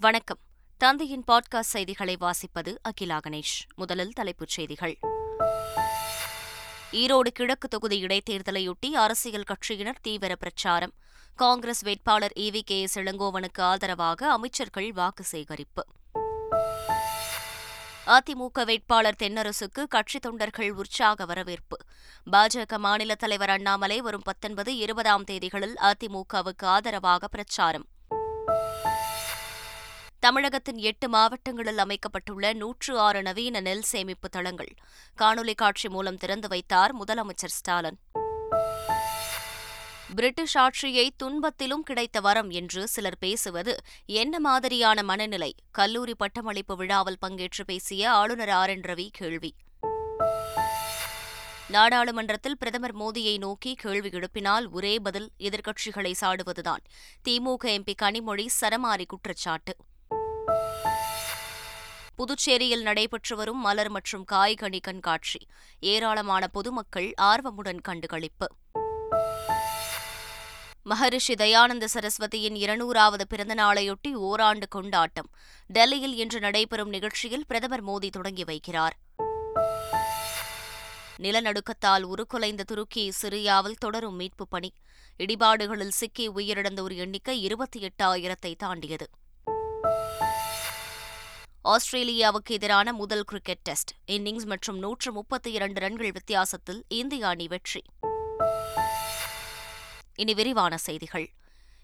வணக்கம். தந்தையின் பாட்காஸ்ட் செய்திகளை வாசிப்பது அகிலா கணேஷ். முதலில் தலைப்புச் செய்திகள். ஈரோடு கிழக்கு தொகுதி இடைத்தேர்தலையொட்டி அரசியல் கட்சியினர் தீவிர பிரச்சாரம். காங்கிரஸ் வேட்பாளர் வி கே எஸ் இளங்கோவனுக்கு ஆதரவாக அமைச்சர்கள் வாக்கு சேகரிப்பு. அதிமுக வேட்பாளர் தென்னரசுக்கு கட்சித் தொண்டர்கள் உற்சாக வரவேற்பு. பாஜக மாநில தலைவர் அண்ணாமலை வரும் பத்தொன்பது இருபதாம் தேதிகளில் அதிமுகவுக்கு ஆதரவாக பிரச்சாரம். தமிழகத்தின் எட்டு மாவட்டங்களில் அமைக்கப்பட்டுள்ள நூற்று ஆறு நவீன நெல் சேமிப்பு தளங்கள். காணொலி காட்சி மூலம் திறந்து வைத்தார் முதலமைச்சர் ஸ்டாலின். பிரிட்டிஷ் ஆட்சியை துன்பத்திலும் கிடைத்த வரம் என்று சிலர் பேசுவது என்ன மாதிரியான மனநிலை? கல்லூரி பட்டமளிப்பு விழாவில் பங்கேற்று பேசிய ஆளுநர் ஆர். என். ரவி கேள்வி. நாடாளுமன்றத்தில் பிரதமர் மோடியை நோக்கி கேள்வி எழுப்பினால் ஒரே பதில் எதிர்க்கட்சிகளை சாடுவதுதான். திமுக எம்பி கனிமொழி சரமாரி குற்றச்சாட்டு. புதுச்சேரியில் நடைபெற்று வரும் மலர் மற்றும் காய்கனி கண்காட்சி. ஏராளமான பொதுமக்கள் ஆர்வமுடன் கண்டுகளிப்பு. மகரிஷி தயானந்த சரஸ்வதியின் இருநூறாவது பிறந்த நாளையொட்டி ஓராண்டு கொண்டாட்டம். டெல்லியில் இன்று நடைபெறும் நிகழ்ச்சியில் பிரதமர் மோடி தொடங்கி வைக்கிறார். நிலநடுக்கத்தால் உருக்குலைந்த துருக்கி சிரியாவில் தொடரும் மீட்புப் பணி. இடிபாடுகளில் சிக்கி உயிரிழந்தோர் எண்ணிக்கை இருபத்தி எட்டாயிரத்தை தாண்டியது. ஆஸ்திரேலியாவுக்கு எதிரான முதல் கிரிக்கெட் டெஸ்ட் இன்னிங்ஸ் மற்றும் நூற்று முப்பத்தி இரண்டு ரன்கள் வித்தியாசத்தில் இந்திய அணி வெற்றி. இனி விரிவான செய்திகள்.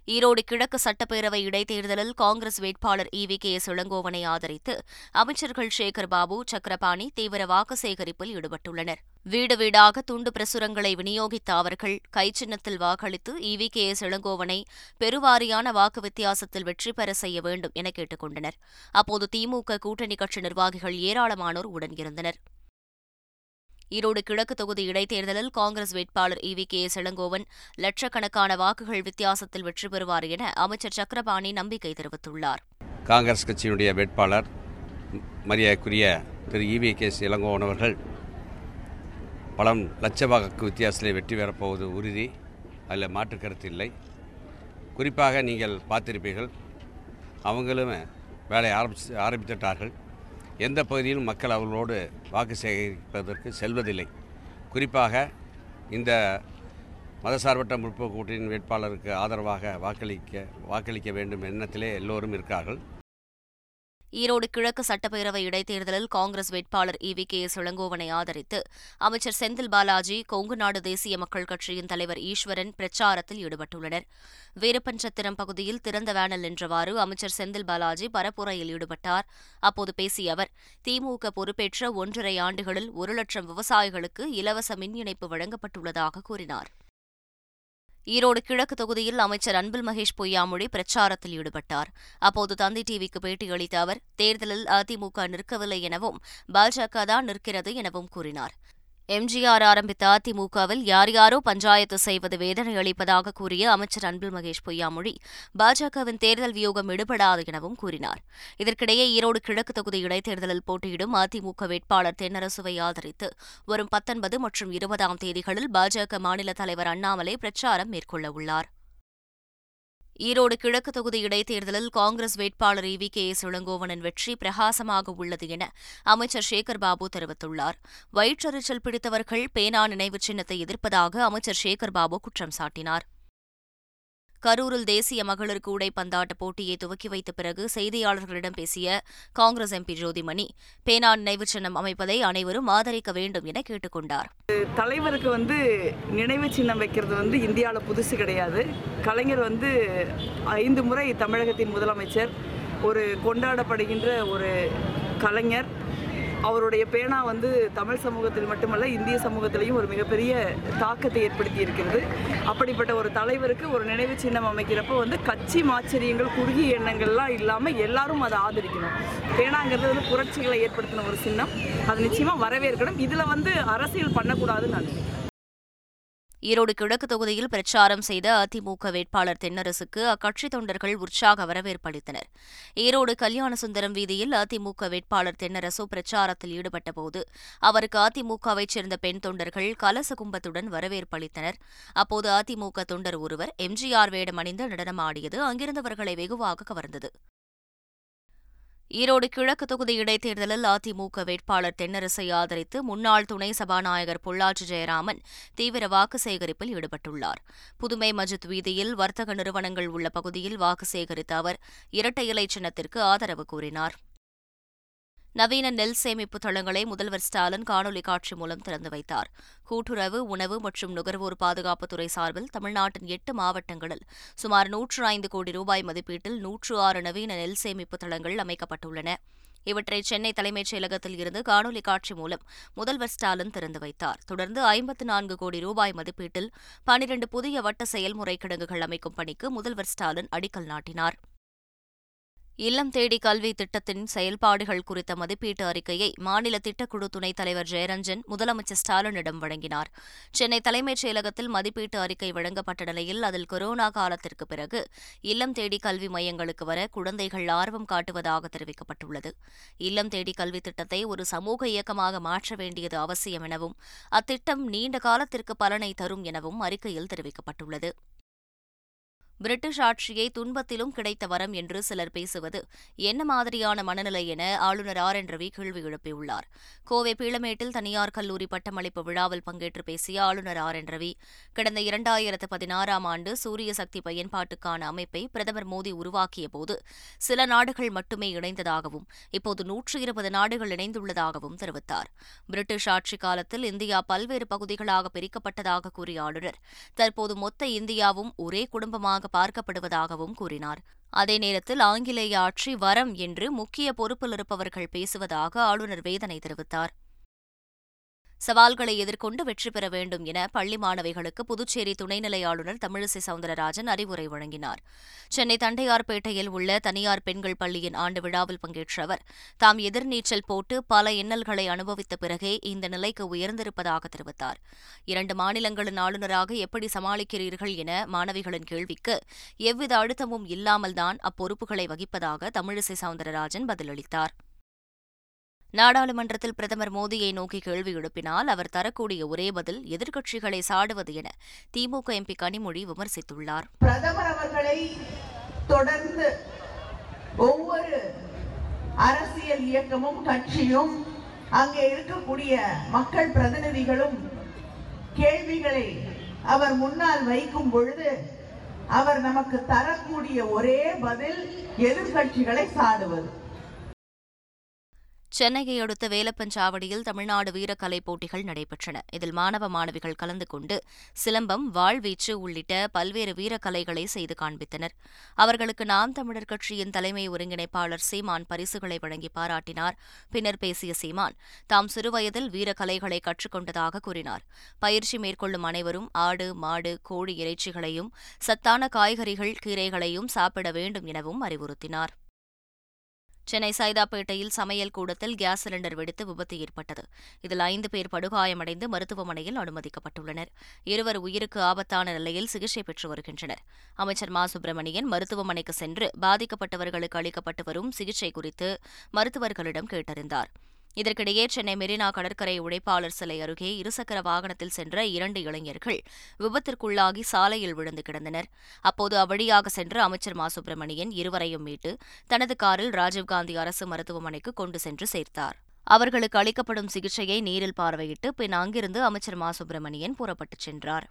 ஈரோடு கிழக்கு சட்டப்பேரவை இடைத்தேர்தலில் காங்கிரஸ் வேட்பாளர் வி. கே. எஸ். இளங்கோவனை ஆதரித்து அமைச்சர்கள் சேகர் பாபு சக்கரபாணி தீவிர வாக்கு சேகரிப்பில் ஈடுபட்டுள்ளனர். வீடு வீடாக துண்டு பிரசுரங்களை விநியோகித்த அவர்கள் கைச்சின்னத்தில் வாக்களித்து வி. கே. எஸ். இளங்கோவனை பெருவாரியான வாக்கு வித்தியாசத்தில் வெற்றி பெற செய்ய வேண்டும் என கேட்டுக் கொண்டனர். அப்போது திமுக கூட்டணி கட்சி நிர்வாகிகள் ஏராளமானோர் உடன் இருந்தனர். ஈரோடு கிழக்கு தொகுதி இடைத்தேர்தலில் காங்கிரஸ் வேட்பாளர் வி கே எஸ் இளங்கோவன் லட்சக்கணக்கான வாக்குகள் வித்தியாசத்தில் வெற்றி பெறுவார் என அமைச்சர் சக்கரபாணி நம்பிக்கை தெரிவித்துள்ளார். காங்கிரஸ் கட்சியினுடைய வேட்பாளர் மரியாதைக்குரிய திரு E V K S Elangovan அவர்கள் பல லட்ச வாக்கு வித்தியாசத்தில் வெற்றி பெறப்போவது உறுதி. அதில் மாற்று கருத்து இல்லை. குறிப்பாக நீங்கள் பார்த்திருப்பீர்கள் அவங்களும் வேலை ஆரம்பிச்சு ஆரம்பித்துட்டார்கள் எந்த பகுதியிலும் மக்கள் அவர்களோடு வாக்கு சேகரிப்பதற்கு செல்வதில்லை. குறிப்பாக இந்த மதசார்பற்ற முற்போக்கு கூட்டணியின் வேட்பாளருக்கு ஆதரவாக வாக்களிக்க வாக்களிக்க வேண்டும் எண்ணத்திலே எல்லோரும் இருக்கார்கள் ஈரோடு கிழக்கு சட்டப்பேரவை இடைத்தேர்தலில் காங்கிரஸ் வேட்பாளர் வி. கே. எஸ் இளங்கோவனை ஆதரித்து அமைச்சர் செந்தில் பாலாஜி கொங்குநாடு தேசிய மக்கள் கட்சியின் தலைவர் ஈஸ்வரன் பிரச்சாரத்தில் ஈடுபட்டுள்ளனர். வீரப்பஞ்சத்திரம் பகுதியில் திறந்த வேனல் நின்றவாறு அமைச்சர் செந்தில் பாலாஜி பரப்புரையில் ஈடுபட்டார். அப்போது பேசிய அவர் திமுக பொறுப்பேற்ற ஒன்றரை ஆண்டுகளில் ஒரு லட்சம் விவசாயிகளுக்கு இலவச மின் இணைப்பு வழங்கப்பட்டுள்ளதாக கூறினார். ஈரோடு கிழக்கு தொகுதியில் அமைச்சர் அன்பில் மகேஷ் பொய்யாமொழி பிரச்சாரத்தில் ஈடுபட்டார். அப்போது தந்தி டிவிக்கு பேட்டியளித்த அவர் தேர்தலில் அதிமுக நிற்கவில்லை எனவும் பாஜக தான் நிற்கிறது எனவும் கூறினார். எம்ஜிஆர் ஆரம்பித்த அதிமுகவில் யார் யாரோ பஞ்சாயத்து செய்வது வேதனை அளிப்பதாக கூறிய அமைச்சர் அன்பில் மகேஷ் பொய்யாமொழி பாஜகவின் தேர்தல் வியூகம் எடுபடாது எனவும் கூறினார். இதற்கிடையே ஈரோடு கிழக்கு தொகுதி இடைத்தேர்தலில் போட்டியிடும் அதிமுக வேட்பாளர் தென்னரசுவை ஆதரித்து வரும் பத்தொன்பது மற்றும் இருபதாம் தேதிகளில் பாஜக மாநில தலைவர் அண்ணாமலை பிரச்சாரம் மேற்கொள்ளவுள்ளார் ஈரோடு கிழக்கு தொகுதி இடைத்தேர்தலில் காங்கிரஸ் வேட்பாளர் வி கே எஸ் இளங்கோவனின் வெற்றி பிரகாசமாக உள்ளது என அமைச்சர் சேகர் பாபு தெரிவித்துள்ளார். வயிற்றறிச்சல் பிடித்தவர்கள் பேனா நினைவுச் சின்னத்தை எதிர்ப்பதாக அமைச்சர் சேகர் பாபு குற்றம் சாட்டினார். கரூரில் தேசிய மகளிர் கூடை பந்தாட்ட போட்டியை துவக்கி வைத்த பிறகு செய்தியாளர்களிடம் பேசிய காங்கிரஸ் எம்பி ஜோதிமணி பேனா நினைவு சின்னம் அமைப்பதை அனைவரும் ஆதரிக்க வேண்டும் என கேட்டுக்கொண்டார் தலைவருக்கு வந்து நினைவு சின்னம் வைக்கிறது வந்து இந்தியாவில் புதுசு கிடையாது. கலைஞர் வந்து ஐந்து முறை தமிழகத்தின் முதலமைச்சர் ஒரு கொண்டாடப்படுகின்ற ஒரு கலைஞர் அவருடைய பேனா வந்து தமிழ் சமூகத்தில் மட்டுமல்ல இந்திய சமூகத்திலையும் ஒரு மிகப்பெரிய தாக்கத்தை ஏற்படுத்தி இருக்கிறது அப்படிப்பட்ட ஒரு தலைவருக்கு ஒரு நினைவு சின்னம் அமைக்கிறப்போ வந்து கட்சி மாச்சரியங்கள் குறுகிய எண்ணங்கள்லாம் இல்லாமல் எல்லாரும் அதை ஆதரிக்கணும். பேனாங்கிறது வந்து புரட்சிகளை ஏற்படுத்தின ஒரு சின்னம். அது நிச்சயமாக வரவேற்கணும். இதில் வந்து அரசியல் பண்ணக்கூடாதுன்னு நான் நினைக்கிறேன். ஈரோடு கிழக்கு தொகுதியில் பிரச்சாரம் செய்த அதிமுக வேட்பாளர் தென்னரசுக்கு அக்கட்சி தொண்டர்கள் உற்சாக வரவேற்பு அளித்தனர் ஈரோடு கல்யாணசுந்தரம் வீதியில் அதிமுக வேட்பாளர் தென்னரசு பிரச்சாரத்தில் ஈடுபட்டபோது அவருக்கு அதிமுகவைச் சேர்ந்த பெண் தொண்டர்கள் கலச கும்பத்துடன் வரவேற்பு அளித்தனர் அப்போது அதிமுக தொண்டர் ஒருவர் எம்ஜிஆர் வேடம் அணிந்து நடனமாடியது அங்கிருந்தவர்களை வெகுவாக கவர்ந்தது. ஈரோடு கிழக்கு தொகுதி இடைத்தேர்தலில் அதிமுக வேட்பாளர் தென்னரசை ஆதரித்து முன்னாள் துணை சபாநாயகர் பொள்ளாச்சி ஜெயராமன் தீவிர வாக்கு சேகரிப்பில் ஈடுபட்டுள்ளார். புதுமை மஜித் வீதியில் வர்த்தக நிறுவனங்கள் உள்ள பகுதியில் வாக்கு சேகரித்த அவர் இரட்டை இலை சின்னத்திற்கு ஆதரவு கூறினார். நவீன நெல் சேமிப்பு தளங்களை முதல்வர் ஸ்டாலின் காணொலி காட்சி மூலம் திறந்து வைத்தார். கூட்டுறவு உணவு மற்றும் நுகர்வோர் பாதுகாப்புத்துறை சார்பில் தமிழ்நாட்டின் எட்டு மாவட்டங்களில் சுமார் நூற்று ஐந்து கோடி ரூபாய் மதிப்பீட்டில் நூற்று ஆறு நவீன நெல் சேமிப்பு தளங்கள் அமைக்கப்பட்டுள்ளன. இவற்றை சென்னை தலைமைச் செயலகத்தில் இருந்து காணொலி காட்சி மூலம் முதல்வர் ஸ்டாலின் திறந்து வைத்தார். தொடர்ந்து ஐம்பத்து நான்கு கோடி ரூபாய் மதிப்பீட்டில் பனிரண்டு புதிய வட்ட செயல்முறை கிடங்குகள் அமைக்கும் பணிக்கு முதல்வர் ஸ்டாலின் அடிக்கல் நாட்டினார். இல்லம் தேடி கல்வி திட்டத்தின் செயல்பாடுகள் குறித்த மதிப்பீட்டு அறிக்கையை மாநில திட்டக்குழு துணைத் தலைவர் ஜெயரஞ்சன் முதலமைச்சர் ஸ்டாலினிடம் வழங்கினார். சென்னை தலைமைச் செயலகத்தில் மதிப்பீட்டு அறிக்கை வழங்கப்பட்ட நிலையில் அதில் கொரோனா காலத்திற்கு பிறகு இல்லம் தேடி கல்வி மையங்களுக்கு வர குழந்தைகள் ஆர்வம் காட்டுவதாக தெரிவிக்கப்பட்டுள்ளது. இல்லம் தேடி கல்வி திட்டத்தை ஒரு சமூக இயக்கமாக மாற்ற வேண்டியது அவசியம் எனவும் அத்திட்டம் நீண்ட காலத்திற்கு பலனை தரும் எனவும் அறிக்கையில் தெரிவிக்கப்பட்டுள்ளது. பிரிட்டிஷ் ஆட்சியை துன்பத்திலும் கிடைத்த வரம் என்று சிலர் பேசுவது என்ன மாதிரியான மனநிலை என ஆளுநர் ஆர். என். ரவி கேள்வி எழுப்பியுள்ளார். கோவை பீளமேட்டில் தனியார் கல்லூரி பட்டமளிப்பு விழாவில் பங்கேற்று பேசிய ஆளுநர் ஆர். என். ரவி கடந்த இரண்டாயிரத்து பதினாறாம் ஆண்டு சூரிய சக்தி பயன்பாட்டுக்கான அமைப்பை பிரதமர் மோடி உருவாக்கிய போது சில நாடுகள் மட்டுமே இணைந்ததாகவும் இப்போது நூற்று இருபது நாடுகள் இணைந்துள்ளதாகவும் தெரிவித்தார். பிரிட்டிஷ் ஆட்சி காலத்தில் இந்தியா பல்வேறு பகுதிகளாக பிரிக்கப்பட்டதாக கூறிய ஆளுநர் தற்போது மொத்த இந்தியாவும் ஒரே குடும்பமாக பார்க்கப்படுவதாகவும் கூறினார். அதே நேரத்தில் ஆங்கிலேய ஆட்சி வரம் என்று முக்கிய பொறுப்பில் இருப்பவர்கள் பேசுவதாக ஆளுநர் வேதனை தெரிவித்தார். சவால்களை எதிர்கொண்டு வெற்றி பெற வேண்டும் என பள்ளி மாணவிகளுக்கு புதுச்சேரி துணைநிலை ஆளுநர் தமிழிசை சவுந்தரராஜன் அறிவுரை வழங்கினார். சென்னை தண்டையார்பேட்டையில் உள்ள தனியார் பெண்கள் பள்ளியின் ஆண்டு விழாவில் பங்கேற்ற அவர் தாம் எதிர்நீச்சல் போட்டு பல இன்னல்களை அனுபவித்த பிறகே இந்த நிலைக்கு உயர்ந்திருப்பதாக தெரிவித்தார். இரண்டு மாநிலங்களின் ஆளுநராக எப்படி சமாளிக்கிறீர்கள் என மாணவிகளின் கேள்விக்கு எவ்வித அழுத்தமும் இல்லாமல்தான் அப்பொறுப்புகளை வகிப்பதாக தமிழிசை சவுந்தரராஜன் பதிலளித்தார். நாடாளுமன்றத்தில் பிரதமர் மோடியை நோக்கி கேள்வி எழுப்பினால் அவர் தரக்கூடிய ஒரே பதில் எதிர்க்கட்சிகளை சாடுவது என திமுக எம்பி கனிமொழி விமர்சித்துள்ளார். பிரதமர் அவர்களை தொடர்ந்து ஒவ்வொரு அரசியல் இயக்கமும் கட்சியும் அங்கே இருக்கக்கூடிய மக்கள் பிரதிநிதிகளும் கேள்விகளை அவர் முன்னால் வைக்கும் பொழுது அவர் நமக்கு தரக்கூடிய ஒரே பதில் எதிர்கட்சிகளை சாடுவது. சென்னையை அடுத்த வேலப்பஞ்சாவடியில் தமிழ்நாடு வீரக்கலை போட்டிகள் நடைபெற்றன. இதில் மாணவ மாணவிகள் கலந்து கொண்டு சிலம்பம் வாழ்வீச்சு உள்ளிட்ட பல்வேறு வீரக்கலைகளை செய்து காண்பித்தனர். அவர்களுக்கு நாம் தமிழர் கட்சியின் தலைமை ஒருங்கிணைப்பாளர் சீமான் பரிசுகளை வழங்கி பாராட்டினார். பின்னர் பேசிய சீமான் தாம் சிறுவயதில் வீரக்கலைகளை கற்றுக்கொண்டதாக கூறினார். பயிற்சி மேற்கொள்ளும் அனைவரும் ஆடு மாடு கோழி இறைச்சிகளையும் சத்தான காய்கறிகள் கீரைகளையும் சாப்பிட வேண்டும் எனவும் அறிவுறுத்தினார். சென்னை சைதாப்பேட்டையில் சமையல் கூடத்தில் கேஸ் சிலிண்டர் வெடித்து விபத்து ஏற்பட்டது. இதில் ஐந்து பேர் படுகாயமடைந்து மருத்துவமனையில் அனுமதிக்கப்பட்டுள்ளனர். இருவர் உயிருக்கு ஆபத்தான நிலையில் சிகிச்சை பெற்று வருகின்றனர். அமைச்சர் மா. சுப்பிரமணியன் மருத்துவமனைக்கு சென்று பாதிக்கப்பட்டவர்களுக்கு அளிக்கப்பட்டு வரும் சிகிச்சை குறித்து மருத்துவர்களிடம் கேட்டறிந்தார். இதற்கிடையே சென்னை மெரினா கடற்கரை உழைப்பாளர் சிலை அருகே இருசக்கர வாகனத்தில் சென்ற இரண்டு இளைஞர்கள் விபத்திற்குள்ளாகி சாலையில் விழுந்து கிடந்தனர். அப்போது அவ்வழியாக சென்ற அமைச்சர் மா. சுப்பிரமணியன் இருவரையும் மீட்டு தனது காரில் ராஜீவ்காந்தி அரசு மருத்துவமனைக்கு கொண்டு சென்று சேர்த்தார். அவர்களுக்கு அளிக்கப்படும் சிகிச்சையை நேரில் பார்வையிட்டு பின் அங்கிருந்து அமைச்சர் மா. சுப்பிரமணியன் புறப்பட்டுச் சென்றார்.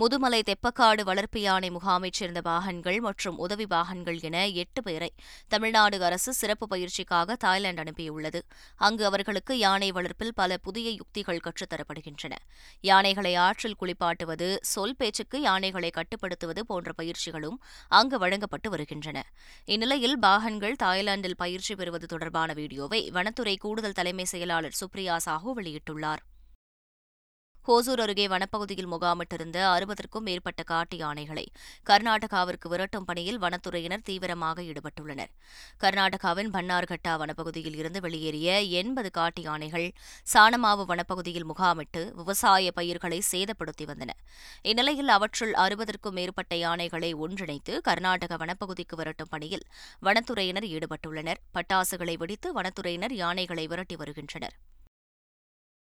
முதுமலை தெப்பக்காடு வளர்ப்பு யானை முகாமைச் சேர்ந்த பாகன்கள் மற்றும் உதவி பாகன்கள் என எட்டு பேரை தமிழ்நாடு அரசு சிறப்பு பயிற்சிக்காக தாய்லாந்து அனுப்பியுள்ளது. அங்கு அவர்களுக்கு யானை வளர்ப்பில் பல புதிய யுக்திகள் கற்றுத்தரப்படுகின்றன யானைகளை ஆற்றில் குளிப்பாட்டுவது சொல் பேச்சுக்கு யானைகளை கட்டுப்படுத்துவது போன்ற பயிற்சிகளும் அங்கு வழங்கப்பட்டு வருகின்றன. இந்நிலையில் பாகன்கள் தாய்லாந்தில் பயிற்சி பெறுவது தொடர்பான வீடியோவை வனத்துறை கூடுதல் தலைமை செயலாளர் சுப்ரியா சாஹூ வெளியிட்டுள்ளார். ஹோசூர் அருகே வனப்பகுதியில் முகாமிட்டிருந்த அறுபதற்கும் மேற்பட்ட காட்டு யானைகளை கர்நாடகாவிற்கு விரட்டும் பணியில் வனத்துறையினர் தீவிரமாக ஈடுபட்டுள்ளனர். கர்நாடகாவின் பன்னார்கட்டா வனப்பகுதியில் இருந்து வெளியேறிய எண்பது காட்டு யானைகள் சாணமாவு வனப்பகுதியில் முகாமிட்டு விவசாய பயிர்களை சேதப்படுத்தி வந்தன. இந்நிலையில் அவற்றுள் அறுபதற்கும் மேற்பட்ட யானைகளை ஒன்றிணைத்து கர்நாடக வனப்பகுதிக்கு விரட்டும் பணியில் வனத்துறையினர் ஈடுபட்டுள்ளனர். பட்டாசுகளை வெடித்து வனத்துறையினர் யானைகளை விரட்டி வருகின்றனர்.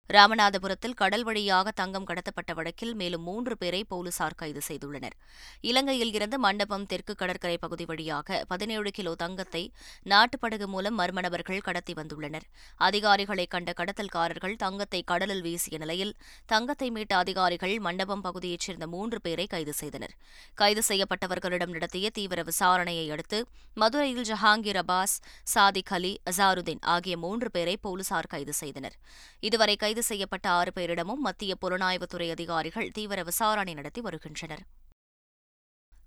ராமநாதபுரத்தில் கடல் வழியாக தங்கம் கடத்தப்பட்ட வழக்கில் மேலும் மூன்று பேரை போலீசார் கைது செய்துள்ளனர். இலங்கையில் இருந்து மண்டபம் தெற்கு கடற்கரை பகுதி வழியாக பதினேழு கிலோ தங்கத்தை நாட்டுப்படகு மூலம் மர்ம நபர்கள் கடத்தி வந்துள்ளனர். அதிகாரிகளை கண்ட கடத்தல்காரர்கள் தங்கத்தை கடலில் வீசிய நிலையில் தங்கத்தை மீட்ட அதிகாரிகள் மண்டபம் பகுதியைச் சேர்ந்த மூன்று பேரை கைது செய்தனர். கைது செய்யப்பட்டவர்களிடம் நடத்திய தீவிர விசாரணையை அடுத்து மதுரையில் ஜஹாங்கீர் அபாஸ் சாதிக் அலி அசாருதீன் ஆகிய மூன்று பேரை போலீசார் கைது செய்தனர். இதுவரை கைது செய்யப்பட்ட ஆறு பேரிடமும் மத்திய புலனாய்வுத்துறை அதிகாரிகள் தீவிர விசாரணை நடத்தி வருகின்றனர்.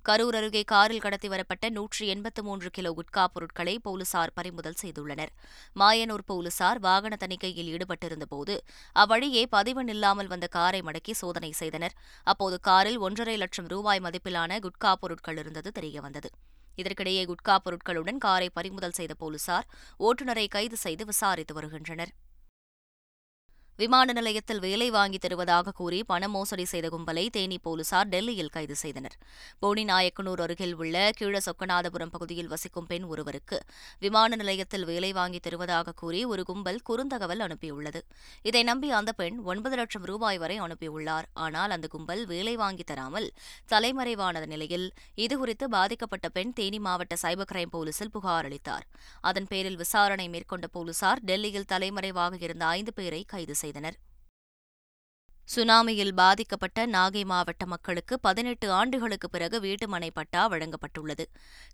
கரூர் அருகே காரில் கடத்தி வரப்பட்ட நூற்றி எண்பத்து மூன்று கிலோ குட்கா பொருட்களை போலீசார் பறிமுதல் செய்துள்ளனர். மாயனூர் போலீசார் வாகன தணிக்கையில் ஈடுபட்டிருந்தபோது அவ்வழியே பதிவன் இல்லாமல் வந்த காரை மடக்கி சோதனை செய்தனர். அப்போது காரில் ஒன்றரை லட்சம் ரூபாய் மதிப்பிலான குட்கா பொருட்கள் இருந்தது தெரியவந்தது. இதற்கிடையே குட்கா பொருட்களுடன் காரை பறிமுதல் செய்த போலீசார் ஓட்டுநரை கைது செய்து விசாரித்து வருகின்றனர். விமான நிலையத்தில் வேலை வாங்கி தருவதாக கூறி பண மோசடி செய்த கும்பலை தேனி போலீசார் டெல்லியில் கைது செய்தனர். போனி நாயக்கனூர் அருகில் உள்ள கீழ சொக்கநாதபுரம் பகுதியில் வசிக்கும் பெண் ஒருவருக்கு விமான நிலையத்தில் வேலை வாங்கி தருவதாக கூறி ஒரு கும்பல் குறுந்தகவல் அனுப்பியுள்ளது. இதை நம்பி அந்த பெண் ஒன்பது லட்சம் ரூபாய் வரை அனுப்பியுள்ளார். ஆனால் அந்த கும்பல் வேலை வாங்கி தராமல் தலைமறைவான நிலையில் இதுகுறித்து பாதிக்கப்பட்ட பெண் தேனி மாவட்ட சைபர் கிரைம் போலீசில் புகார் அளித்தார். அதன் பேரில் விசாரணை மேற்கொண்ட போலீசார் டெல்லியில் தலைமறைவாக இருந்த ஐந்து பேரை கைது செய்தனர் செய்தனர். சுனாமியில் பாதிக்கப்பட்ட நாகை மாவட்ட மக்களுக்கு பதினெட்டு ஆண்டுகளுக்கு பிறகு வீட்டுமனை பட்டா வழங்கப்பட்டுள்ளது.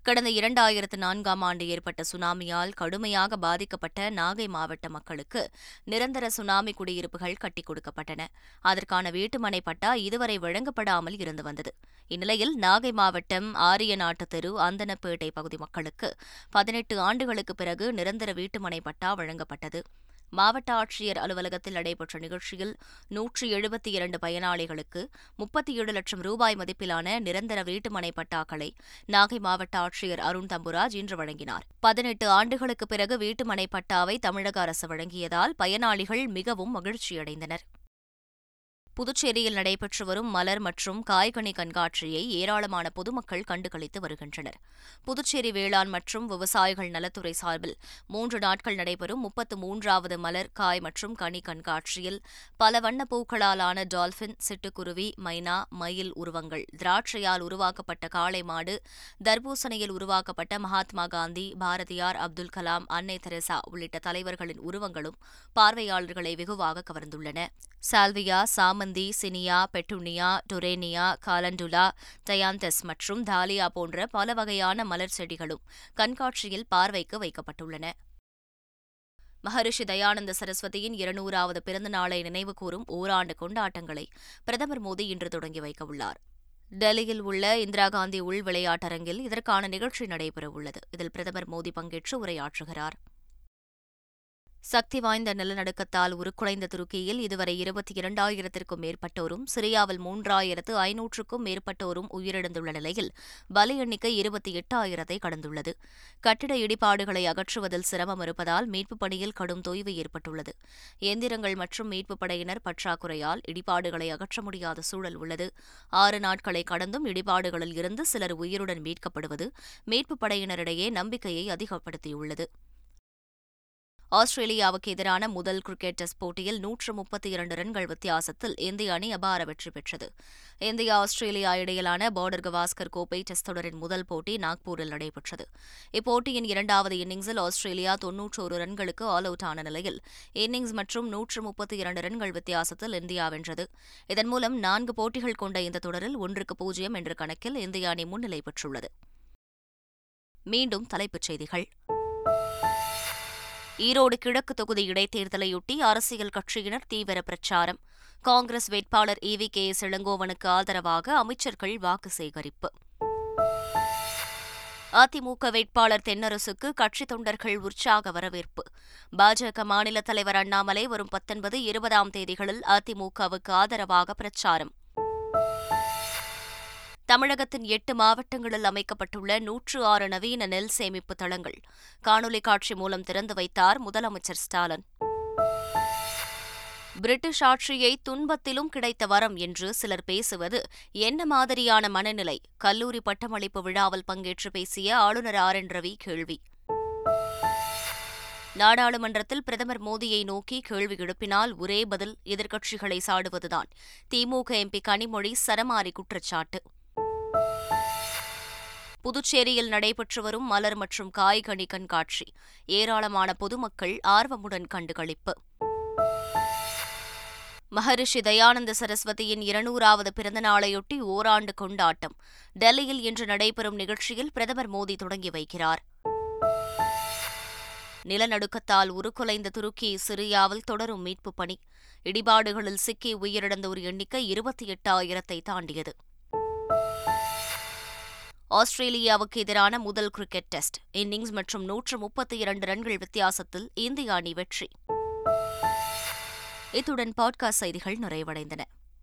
கடந்த இரண்டாயிரத்து நான்காம் ஆண்டு ஏற்பட்ட சுனாமியால் கடுமையாக பாதிக்கப்பட்ட நாகை மாவட்ட மக்களுக்கு நிரந்தர சுனாமி குடியிருப்புகள் கட்டிக் கொடுக்கப்பட்டன. அதற்கான வீட்டுமனை பட்டா இதுவரை வழங்கப்படாமல் இருந்து வந்தது. இந்நிலையில் நாகை மாவட்டம் ஆரியநாட்டு தெரு அந்தனப்பேட்டை பகுதி மக்களுக்கு பதினெட்டு ஆண்டுகளுக்கு பிறகு நிரந்தர வீட்டுமனை பட்டா வழங்கப்பட்டது. மாவட்ட ஆட்சியர் அலுவலகத்தில் நடைபெற்ற நிகழ்ச்சியில் நூற்றி எழுபத்தி இரண்டு பயனாளிகளுக்கு முப்பத்தி ஏழு லட்சம் ரூபாய் மதிப்பிலான நிரந்தர வீட்டுமனை பட்டாக்களை நாகை மாவட்ட ஆட்சியர் அருண் தம்புராஜ் இன்று வழங்கினார். பதினெட்டு ஆண்டுகளுக்கு பிறகு வீட்டுமனை பட்டாவை தமிழக அரசு வழங்கியதால் பயனாளிகள் மிகவும் மகிழ்ச்சியடைந்தனர். புதுச்சேரியில் நடைபெற்று வரும் மலர் மற்றும் காய்கனி கண்காட்சியை ஏராளமான பொதுமக்கள் கண்டுகளித்து வருகின்றனர். புதுச்சேரி வேளாண் மற்றும் விவசாயிகள் நலத்துறை சார்பில் மூன்று நாட்கள் நடைபெறும் முப்பத்து மூன்றாவது மலர் காய் மற்றும் கனி கண்காட்சியில் பல வண்ண பூக்களாலான டால்பின் சிட்டுக்குருவி மைனா மயில் உருவங்கள் திராட்சையால் உருவாக்கப்பட்ட காளை மாடு தர்பூசணியில் உருவாக்கப்பட்ட மகாத்மா காந்தி பாரதியார் அப்துல் கலாம் அன்னை தெரசா உள்ளிட்ட தலைவர்களின் உருவங்களும் பார்வையாளர்களை வெகுவாக கவர்ந்துள்ளன. சால்வியா சாமந்தி சினியா பெட்டுனியா டுரேனியா காலண்டுலா டயாந்தஸ் மற்றும் தாலியா போன்ற பல வகையான மலர் செடிகளும் கண்காட்சியில் பார்வைக்கு வைக்கப்பட்டுள்ளன. மகரிஷி தயானந்த சரஸ்வதியின் இருநூறாவது பிறந்த நாளை நினைவுகூரும் ஓராண்டு கொண்டாட்டங்களை பிரதமர் மோடி இன்று தொடங்கி வைக்கவுள்ளார் டெல்லியில் உள்ள இந்திரா காந்தி உள் விளையாட்டரங்கில் இதற்கான நிகழ்ச்சி நடைபெறவுள்ளது. இதில் பிரதமர் மோடி பங்கேற்று உரையாற்றுகிறார். சக்தி வாய்ந்த நிலநடுக்கத்தால் உருக்குலைந்த துருக்கியில் இதுவரை இருபத்தி இரண்டாயிரத்திற்கும் மேற்பட்டோரும் சிரியாவில் மூன்றாயிரத்து ஐநூற்றுக்கும் மேற்பட்டோரும் உயிரிழந்துள்ள நிலையில் பலி எண்ணிக்கை இருபத்தி எட்டாயிரத்தை கடந்துள்ளது. கட்டிட இடிபாடுகளை அகற்றுவதில் சிரமம் இருப்பதால் மீட்புப் பணியில் கடும் தொய்வு ஏற்பட்டுள்ளது. எந்திரங்கள் மற்றும் மீட்புப் படையினர் பற்றாக்குறையால் இடிபாடுகளை அகற்ற முடியாத சூழல் உள்ளது. ஆறு நாட்களை கடந்தும் இடிபாடுகளில் இருந்து சிலர் உயிருடன் மீட்கப்படுவது மீட்புப் படையினரிடையே நம்பிக்கையை அதிகப்படுத்தியுள்ளது. ஆஸ்திரேலியாவுக்கு எதிரான முதல் கிரிக்கெட் டெஸ்ட் போட்டியில் நூற்று முப்பத்தி இரண்டு ரன்கள் வித்தியாசத்தில் இந்திய அணி அபார வெற்றி பெற்றது. இந்தியா ஆஸ்திரேலியா இடையிலான பார்டர் கவாஸ்கர் கோப்பை டெஸ்ட் தொடரின் முதல் போட்டி நாக்பூரில் நடைபெற்றது. இப்போட்டியின் இரண்டாவது இன்னிங்ஸில் ஆஸ்திரேலியா தொன்னூற்றோரு ரன்களுக்கு ஆல் அவுட் ஆன நிலையில் இன்னிங்ஸ் மற்றும் நூற்று முப்பத்தி இரண்டு ரன்கள் வித்தியாசத்தில் இந்தியா வென்றது. இதன் மூலம் நான்கு போட்டிகள் கொண்ட இந்த தொடரில் ஒன்றுக்கு பூஜ்ஜியம் என்ற கணக்கில் இந்திய அணி முன்னிலை பெற்றுள்ளது. மீண்டும் தலைப்புச் செய்திகள். ஈரோடு கிழக்கு தொகுதி இடைத்தேர்தலையொட்டி அரசியல் கட்சியினர் தீவிர பிரச்சாரம். காங்கிரஸ் வேட்பாளர் வி கே எஸ் இளங்கோவனுக்கு ஆதரவாக அமைச்சர்கள் வாக்கு சேகரிப்பு. அதிமுக வேட்பாளர் தென்னரசுக்கு கட்சித் தொண்டர்கள் உற்சாக வரவேற்பு. பாஜக மாநில தலைவர் அண்ணாமலை வரும் பத்தொன்பது இருபதாம் தேதிகளில் அதிமுகவுக்கு ஆதரவாக பிரச்சாரம். தமிழகத்தின் எட்டு மாவட்டங்களில் அமைக்கப்பட்டுள்ள நூற்று ஆறு நவீன நெல் சேமிப்பு தளங்கள். காணொலி காட்சி மூலம் திறந்து வைத்தார் முதலமைச்சர் ஸ்டாலின். பிரிட்டிஷ் ஆட்சியை துன்பத்திலும் கிடைத்த வரம் என்று சிலர் பேசுவது என்ன மாதிரியான மனநிலை? கல்லூரி பட்டமளிப்பு விழாவில் பங்கேற்று பேசிய ஆளுநர் ஆர் என் ரவி கேள்வி. நாடாளுமன்றத்தில் பிரதமர் மோடியை நோக்கி கேள்வி எழுப்பினால் ஒரே பதில் எதிர்க்கட்சிகளை சாடுவதுதான். திமுக எம்பி கனிமொழி சரமாரி குற்றச்சாட்டு. புதுச்சேரியில் நடைபெற்று வரும் மலர் மற்றும் காய்கனி கண்காட்சி. ஏராளமான பொதுமக்கள் ஆர்வமுடன் கண்டுகளிப்பு. மகரிஷி தயானந்த சரஸ்வதியின் இருநூறாவது பிறந்த நாளையொட்டி ஓராண்டு கொண்டாட்டம். டெல்லியில் இன்று நடைபெறும் நிகழ்ச்சியில் பிரதமர் மோடி தொடங்கி வைக்கிறார். நிலநடுக்கத்தால் உருக்குலைந்த துருக்கி சிரியாவில் தொடரும் மீட்புப் பணி. இடிபாடுகளில் சிக்கி உயிரிழந்தோர் எண்ணிக்கை இருபத்தி எட்டாயிரத்தை தாண்டியது. ஆஸ்திரேலியாவுக்கு எதிரான முதல் கிரிக்கெட் டெஸ்ட் இன்னிங்ஸ் மற்றும் நூற்று முப்பத்தி இரண்டு ரன்கள் வித்தியாசத்தில் இந்திய அணி வெற்றி. இத்துடன் பாட்காஸ்ட் செய்திகள் நிறைவடைந்தன.